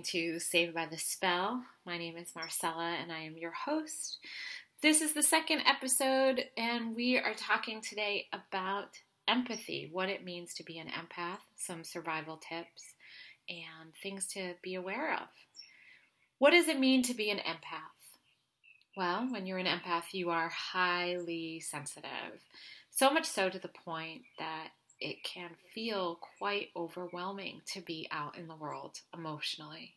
listening to Saved by the Spell. My name is Marcella and I am your host. This is the second episode, and we are talking today about empathy, what it means to be an empath, some survival tips, and things to be aware of. What does it mean to be an empath? Well, when you're an empath, you are highly sensitive. So much so to the point that it can feel quite overwhelming to be out in the world emotionally.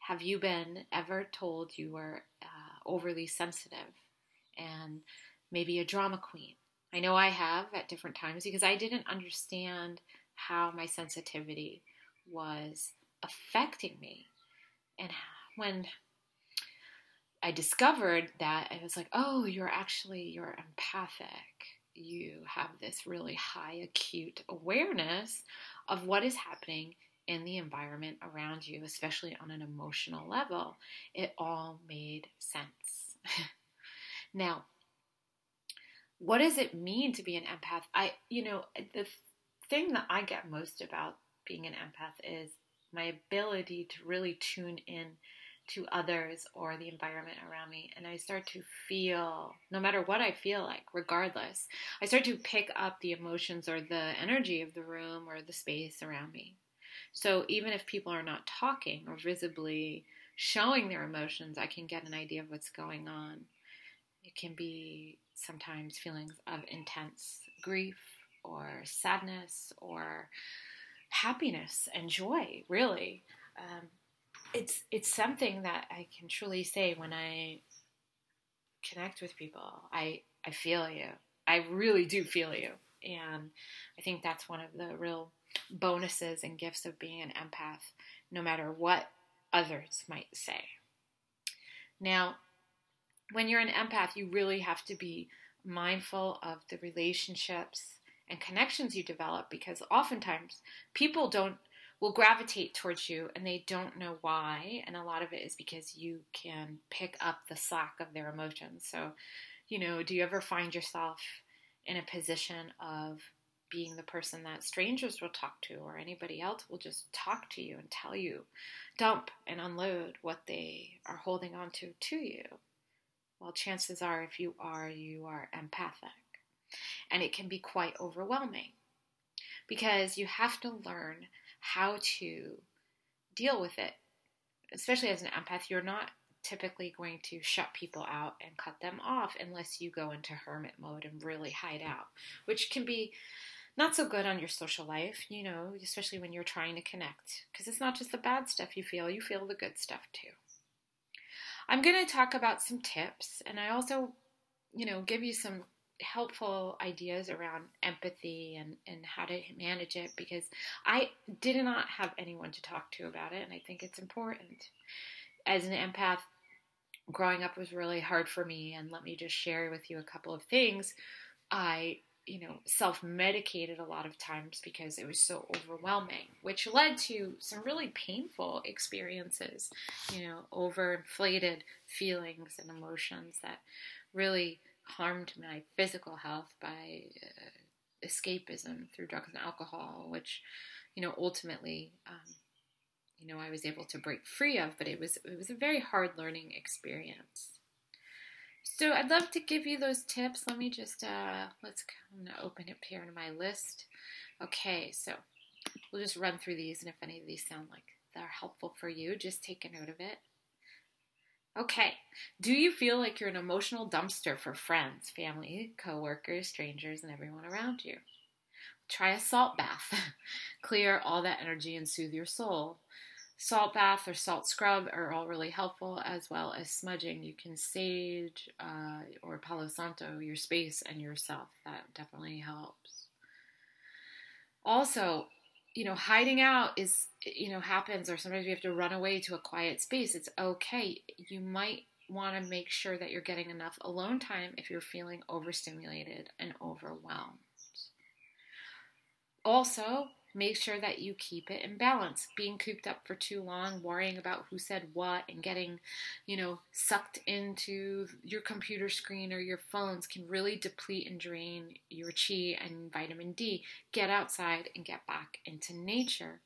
Have you been ever told you were uh, overly sensitive and maybe a drama queen? I know I have at different times because I didn't understand how my sensitivity was affecting me. And when I discovered that, I was like, oh, you're actually, you're empathic you have this really high acute awareness of what is happening in the environment around you, especially on an emotional level, it all made sense. now, what does it mean to be an empath? I, you know, the thing that I get most about being an empath is my ability to really tune in to others or the environment around me and I start to feel no matter what I feel like regardless I start to pick up the emotions or the energy of the room or the space around me. So even if people are not talking or visibly showing their emotions I can get an idea of what's going on. It can be sometimes feelings of intense grief or sadness or happiness and joy really. Um, it's it's something that I can truly say when I connect with people. I I feel you. I really do feel you. And I think that's one of the real bonuses and gifts of being an empath, no matter what others might say. Now, when you're an empath, you really have to be mindful of the relationships and connections you develop because oftentimes people don't will gravitate towards you and they don't know why. And a lot of it is because you can pick up the slack of their emotions. So, you know, do you ever find yourself in a position of being the person that strangers will talk to or anybody else will just talk to you and tell you, dump and unload what they are holding on to to you? Well, chances are, if you are, you are empathic. And it can be quite overwhelming because you have to learn how to deal with it. Especially as an empath, you're not typically going to shut people out and cut them off unless you go into hermit mode and really hide out, which can be not so good on your social life, you know, especially when you're trying to connect. Because it's not just the bad stuff you feel, you feel the good stuff too. I'm going to talk about some tips and I also, you know, give you some helpful ideas around empathy and, and how to manage it because I did not have anyone to talk to about it, and I think it's important. As an empath, growing up was really hard for me, and let me just share with you a couple of things. I you know, self medicated a lot of times because it was so overwhelming, which led to some really painful experiences, you know, overinflated feelings and emotions that really harmed my physical health by uh, escapism through drugs and alcohol, which, you know, ultimately, um, you know, I was able to break free of, but it was it was a very hard learning experience. So I'd love to give you those tips. Let me just uh, let's open up here in my list. Okay, so we'll just run through these, and if any of these sound like they're helpful for you, just take a note of it. Okay. Do you feel like you're an emotional dumpster for friends, family, coworkers, strangers, and everyone around you? Try a salt bath. Clear all that energy and soothe your soul. Salt bath or salt scrub are all really helpful, as well as smudging. You can sage uh, or Palo Santo your space and yourself. That definitely helps. Also, you know, hiding out is, you know, happens, or sometimes we have to run away to a quiet space. It's okay. You might want to make sure that you're getting enough alone time if you're feeling overstimulated and overwhelmed. Also, make sure that you keep it in balance. Being cooped up for too long, worrying about who said what, and getting, you know, sucked into your computer screen or your phones can really deplete and drain your chi and vitamin D. Get outside and get back into nature.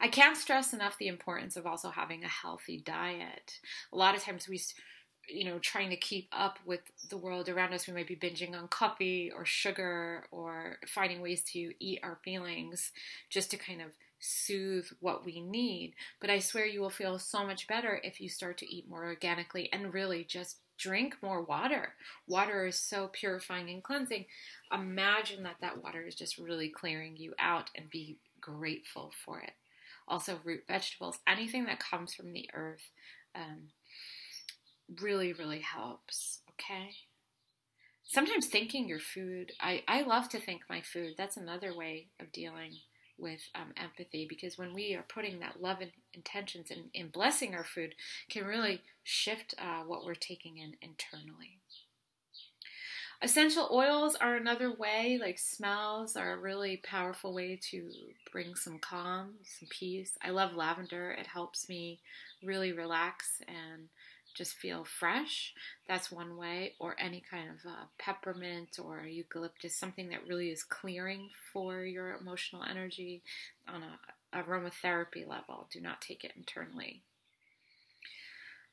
I can't stress enough the importance of also having a healthy diet. A lot of times we you know, trying to keep up with the world around us, we might be binging on coffee or sugar or finding ways to eat our feelings just to kind of soothe what we need. But I swear you will feel so much better if you start to eat more organically and really just drink more water. Water is so purifying and cleansing. Imagine that that water is just really clearing you out and be grateful for it. Also, root vegetables, anything that comes from the earth. Um, really, really helps. Okay. Sometimes thinking your food, I, I love to think my food. That's another way of dealing with um, empathy because when we are putting that love and intentions in, in blessing our food, can really shift uh, what we're taking in internally. Essential oils are another way, like smells are a really powerful way to bring some calm, some peace. I love lavender, it helps me really relax and just feel fresh. That's one way, or any kind of uh, peppermint or eucalyptus, something that really is clearing for your emotional energy on a aromatherapy level. Do not take it internally.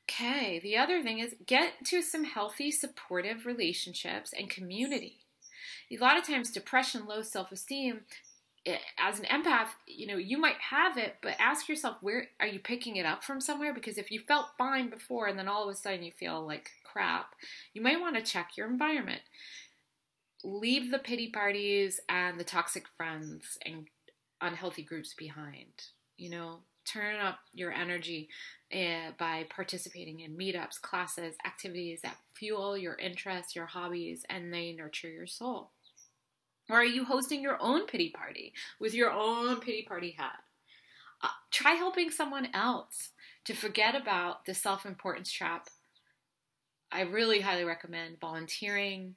Okay, the other thing is get to some healthy, supportive relationships and community. A lot of times, depression, low self esteem as an empath, you know, you might have it, but ask yourself, where are you picking it up from somewhere? Because if you felt fine before and then all of a sudden you feel like crap, you might want to check your environment. Leave the pity parties and the toxic friends and unhealthy groups behind. You know, turn up your energy uh, by participating in meetups, classes, activities that fuel your interests, your hobbies, and they nurture your soul. Or are you hosting your own pity party with your own pity party hat? Uh, try helping someone else to forget about the self importance trap. I really highly recommend volunteering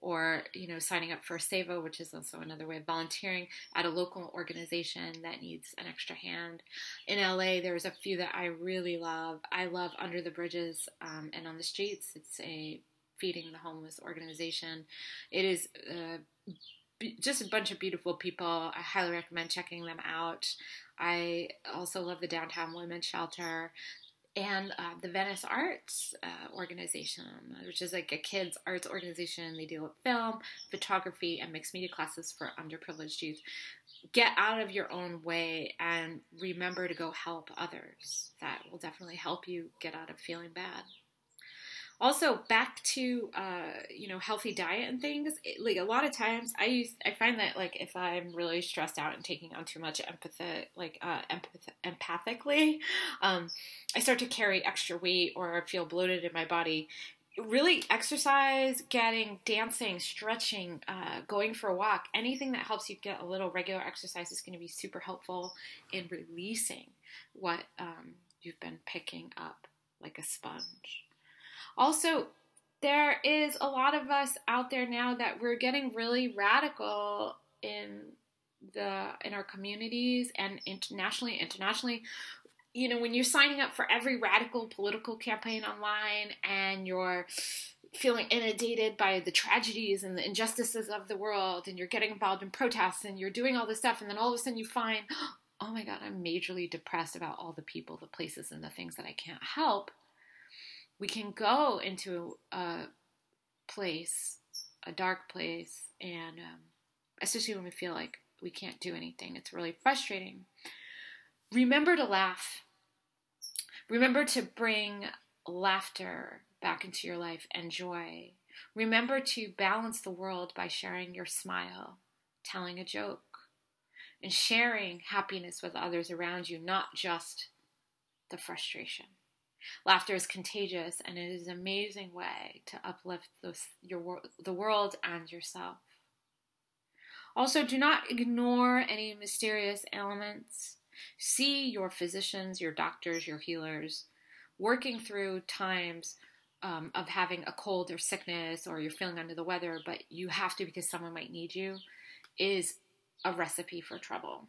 or you know signing up for a Seva, which is also another way of volunteering at a local organization that needs an extra hand. In LA, there's a few that I really love. I love Under the Bridges um, and on the Streets. It's a feeding the homeless organization. It is. Uh, just a bunch of beautiful people. I highly recommend checking them out. I also love the Downtown Women's Shelter and uh, the Venice Arts uh, Organization, which is like a kids' arts organization. They deal with film, photography, and mixed media classes for underprivileged youth. Get out of your own way and remember to go help others. That will definitely help you get out of feeling bad also back to uh, you know healthy diet and things it, like a lot of times i use i find that like if i'm really stressed out and taking on too much empathy like uh, empath- empathically um, i start to carry extra weight or feel bloated in my body. Really exercise getting dancing stretching uh, going for a walk anything that helps you get a little regular exercise is going to be super helpful in releasing what um, you've been picking up like a sponge also, there is a lot of us out there now that we're getting really radical in the in our communities and internationally internationally. You know when you're signing up for every radical political campaign online and you're feeling inundated by the tragedies and the injustices of the world and you're getting involved in protests and you're doing all this stuff and then all of a sudden you find oh my god i'm majorly depressed about all the people the places and the things that i can't help we can go into a place, a dark place, and um, especially when we feel like we can't do anything, it's really frustrating. Remember to laugh. Remember to bring laughter back into your life and joy. Remember to balance the world by sharing your smile, telling a joke, and sharing happiness with others around you, not just the frustration. Laughter is contagious and it is an amazing way to uplift those, your, the world and yourself. Also, do not ignore any mysterious ailments. See your physicians, your doctors, your healers working through times um, of having a cold or sickness or you're feeling under the weather, but you have to because someone might need you, is a recipe for trouble.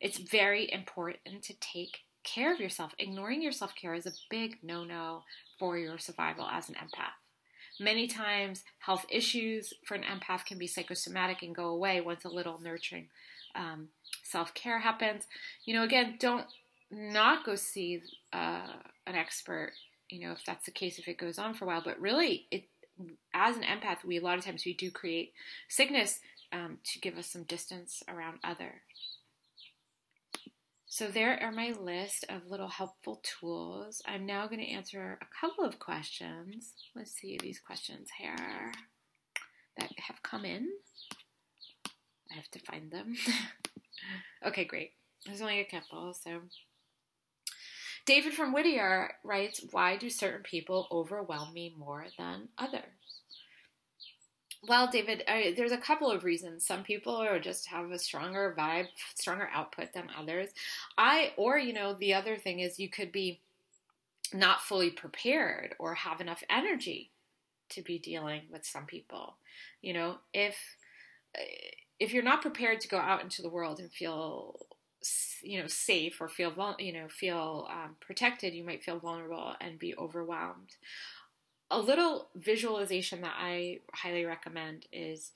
It's very important to take care of yourself. Ignoring your self care is a big no no for your survival as an empath. Many times, health issues for an empath can be psychosomatic and go away once a little nurturing um, self care happens. You know, again, don't not go see uh, an expert. You know, if that's the case, if it goes on for a while, but really, it as an empath, we a lot of times we do create sickness um, to give us some distance around others. So there are my list of little helpful tools. I'm now going to answer a couple of questions. Let's see these questions here that have come in. I have to find them. okay, great. There's only a couple, so David from Whittier writes, Why do certain people overwhelm me more than others? Well, David, I, there's a couple of reasons. Some people are just have a stronger vibe, stronger output than others. I, or, you know, the other thing is you could be not fully prepared or have enough energy to be dealing with some people. You know, if if you're not prepared to go out into the world and feel you know safe or feel you know feel um, protected you might feel vulnerable and be overwhelmed a little visualization that I highly recommend is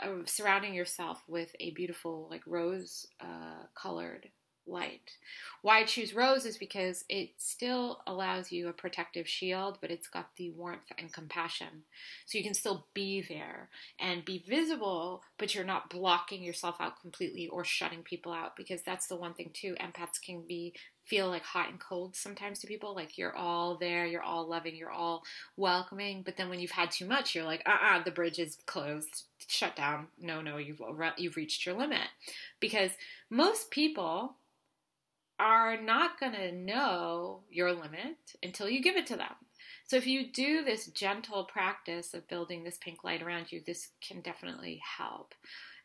uh, surrounding yourself with a beautiful, like rose uh, colored light. Why I choose rose is because it still allows you a protective shield, but it's got the warmth and compassion. So you can still be there and be visible, but you're not blocking yourself out completely or shutting people out because that's the one thing too. Empaths can be feel like hot and cold sometimes to people like you're all there you're all loving you're all welcoming but then when you've had too much you're like uh-uh the bridge is closed shut down no no you've you've reached your limit because most people are not going to know your limit until you give it to them. So if you do this gentle practice of building this pink light around you, this can definitely help.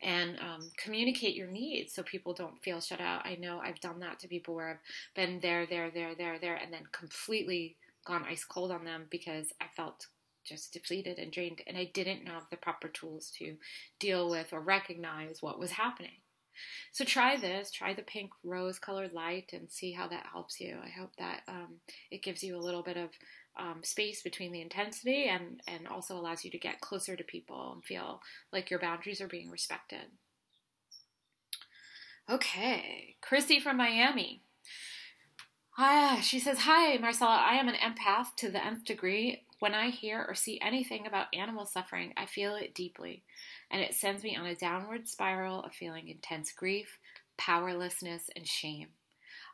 And um, communicate your needs so people don't feel shut out. I know I've done that to people where I've been there, there, there, there, there, and then completely gone ice cold on them because I felt just depleted and drained, and I didn't have the proper tools to deal with or recognize what was happening. So try this, try the pink rose colored light and see how that helps you. I hope that um, it gives you a little bit of um, space between the intensity and, and also allows you to get closer to people and feel like your boundaries are being respected. Okay, Christy from Miami. Ah, she says, Hi, Marcella. I am an empath to the nth degree. When I hear or see anything about animal suffering, I feel it deeply and it sends me on a downward spiral of feeling intense grief, powerlessness, and shame.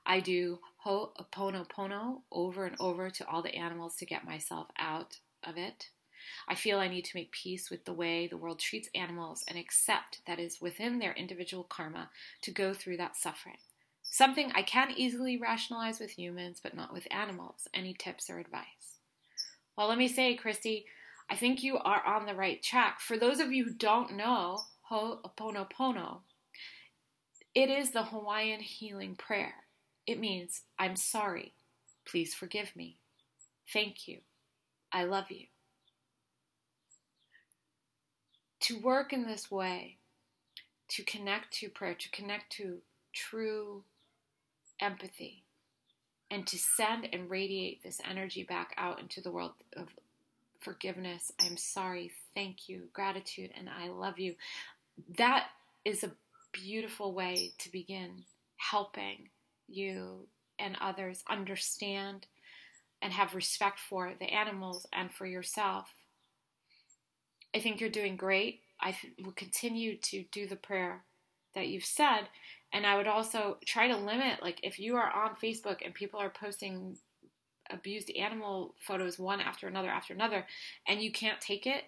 I do ho'oponopono over and over to all the animals to get myself out of it. I feel I need to make peace with the way the world treats animals and accept that is within their individual karma to go through that suffering. Something I can easily rationalize with humans, but not with animals. Any tips or advice? Well, let me say, Christy, I think you are on the right track. For those of you who don't know Ho'oponopono, it is the Hawaiian healing prayer. It means, I'm sorry. Please forgive me. Thank you. I love you. To work in this way, to connect to prayer, to connect to true empathy, and to send and radiate this energy back out into the world of forgiveness, I'm sorry, thank you, gratitude, and I love you. That is a beautiful way to begin helping you and others understand and have respect for the animals and for yourself. I think you're doing great. I will continue to do the prayer that you've said. And I would also try to limit, like, if you are on Facebook and people are posting abused animal photos one after another after another, and you can't take it,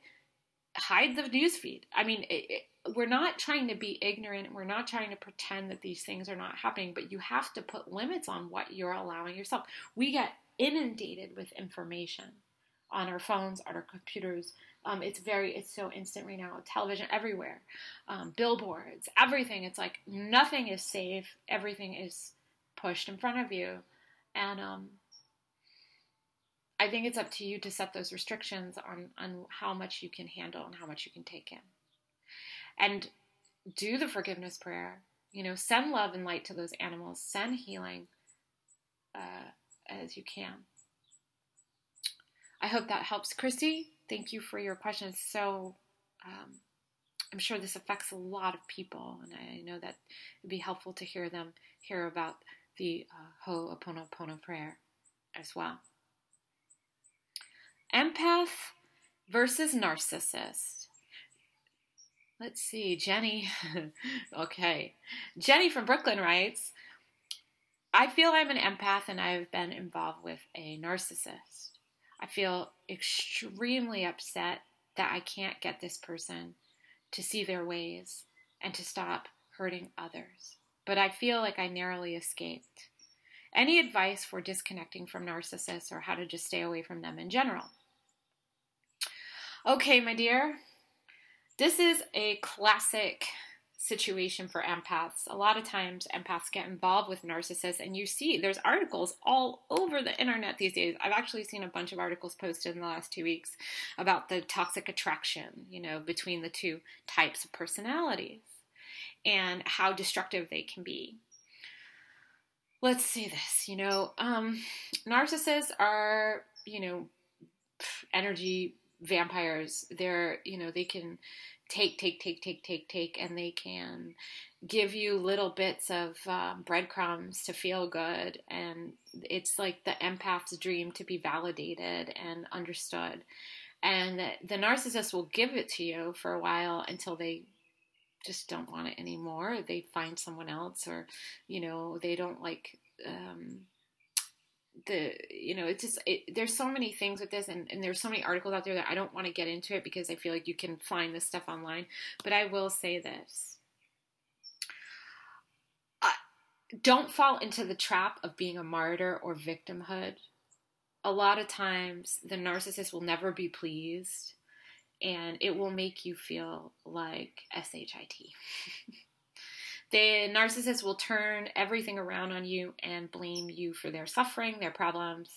hide the newsfeed. I mean, it, we're not trying to be ignorant. We're not trying to pretend that these things are not happening, but you have to put limits on what you're allowing yourself. We get inundated with information on our phones, on our computers. Um, it's very, it's so instant right now. Television everywhere, um, billboards, everything. It's like nothing is safe. Everything is pushed in front of you, and um, I think it's up to you to set those restrictions on, on how much you can handle and how much you can take in. And do the forgiveness prayer. You know, send love and light to those animals, send healing uh, as you can. I hope that helps. Christy, thank you for your question. So um, I'm sure this affects a lot of people, and I know that it'd be helpful to hear them hear about the uh, Ho'oponopono prayer as well. Empath versus narcissist. Let's see, Jenny. okay. Jenny from Brooklyn writes I feel I'm an empath and I've been involved with a narcissist. I feel extremely upset that I can't get this person to see their ways and to stop hurting others. But I feel like I narrowly escaped. Any advice for disconnecting from narcissists or how to just stay away from them in general? Okay, my dear, this is a classic situation for empaths. A lot of times, empaths get involved with narcissists, and you see there's articles all over the internet these days. I've actually seen a bunch of articles posted in the last two weeks about the toxic attraction, you know, between the two types of personalities and how destructive they can be. Let's say this, you know, um, narcissists are, you know, energy vampires. They're, you know, they can take, take, take, take, take, take, and they can give you little bits of um, breadcrumbs to feel good. And it's like the empath's dream to be validated and understood. And the, narcissist will give it to you for a while until they just don't want it anymore. They find someone else, or, you know, they don't like. Um, the you know it's just it, there's so many things with this and, and there's so many articles out there that i don't want to get into it because i feel like you can find this stuff online. But i will say this. Uh, don't fall into the trap of being a martyr or victimhood. A lot of times the narcissist will never be pleased and it will make you feel like shit The narcissist will turn everything around on you and blame you for their suffering, their problems.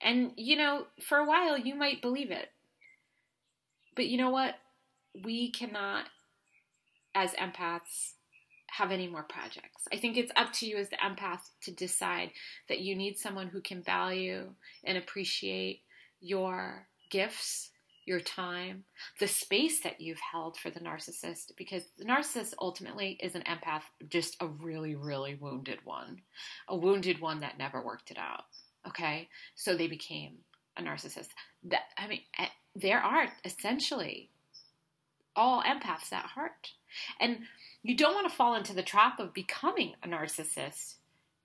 And, you know, for a while you might believe it. But you know what? We cannot, as empaths, have any more projects. I think it's up to you as the empath to decide that you need someone who can value and appreciate your gifts your time, the space that you've held for the narcissist, because the narcissist ultimately is an empath, just a really, really wounded one, a wounded one that never worked it out. Okay, so they became a narcissist. That I mean, there are essentially all empaths at heart, and you don't want to fall into the trap of becoming a narcissist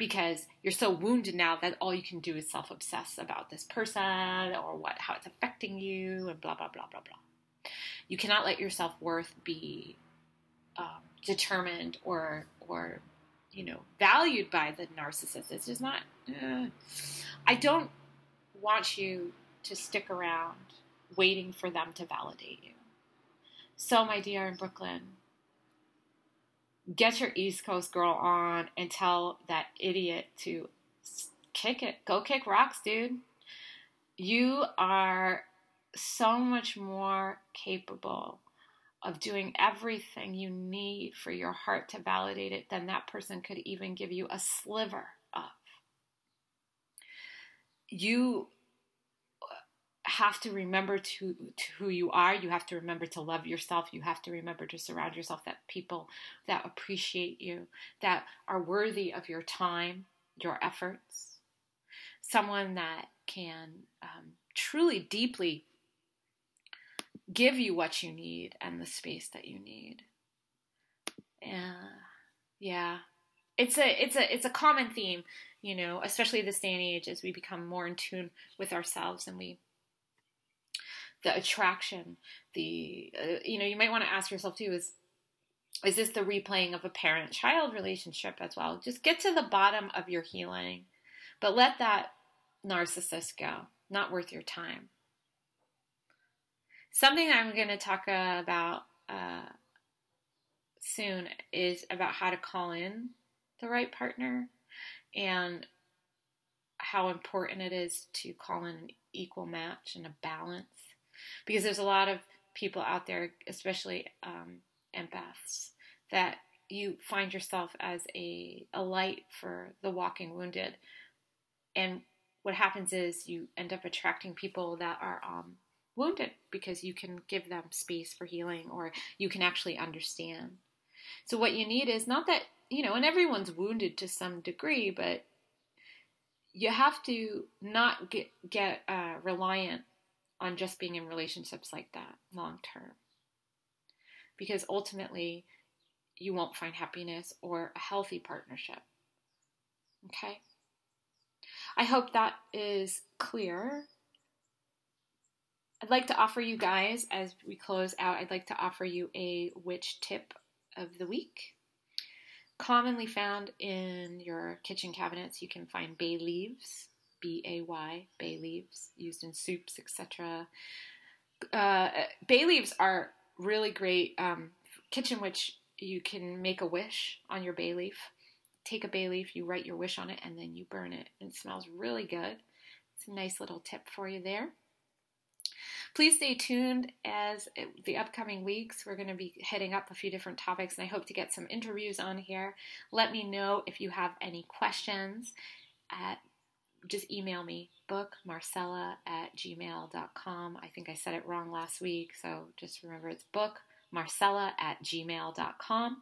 because you're so wounded now that all you can do is self obsess about this person or what how it's affecting you and blah blah blah blah blah. You cannot let your self worth be um, determined or or you know valued by the narcissist. It's just not. Uh, I don't want you to stick around waiting for them to validate you. So, my dear in Brooklyn, get your East Coast girl on and tell that idiot to kick it. Go kick rocks, dude. You are so much more capable of doing everything you need for your heart to validate it than that person could even give you a sliver of. You have to remember to, to who you are. You have to remember to love yourself. You have to remember to surround yourself that people that appreciate you, that are worthy of your time, your efforts. Someone that can um, truly, deeply give you what you need and the space that you need. Yeah, yeah. It's a it's a it's a common theme, you know, especially this day and age as we become more in tune with ourselves and we the attraction, the uh, you know, you might want to ask yourself too is is this the replaying of a parent child relationship as well? Just get to the bottom of your healing, but let that narcissist go. Not worth your time. Something I'm going to talk about uh, soon is about how to call in the right partner and how important it is to call in an equal match and a balance because there's a lot of people out there, especially um, empaths, that you find yourself as a, a light for the walking wounded. And what happens is you end up attracting people that are um, wounded because you can give them space for healing or you can actually understand. So, what you need is not that, you know, and everyone's wounded to some degree, but you have to not get, get uh, reliant on just being in relationships like that long term. Because ultimately, you won't find happiness or a healthy partnership. Okay? I hope that is clear. I'd like to offer you guys, as we close out, I'd like to offer you a witch tip of the week. Commonly found in your kitchen cabinets, you can find bay leaves, B A Y, bay leaves, used in soups, etc. Uh, bay leaves are really great um, kitchen witch. You can make a wish on your bay leaf. Take a bay leaf, you write your wish on it, and then you burn it. It smells really good. It's a nice little tip for you there. Please stay tuned as it, the upcoming weeks. We're going to be hitting up a few different topics, and I hope to get some interviews on here. Let me know if you have any questions. At just email me bookmarcella at gmail.com. I think I said it wrong last week, so just remember it's bookmarcella at gmail.com.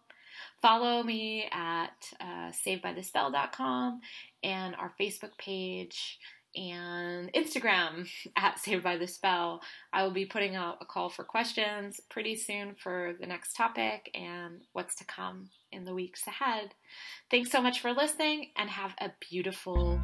Follow me at uh, savedbythespell.com and our Facebook page and Instagram at Saved by the Spell. I will be putting out a call for questions pretty soon for the next topic and what's to come in the weeks ahead. Thanks so much for listening and have a beautiful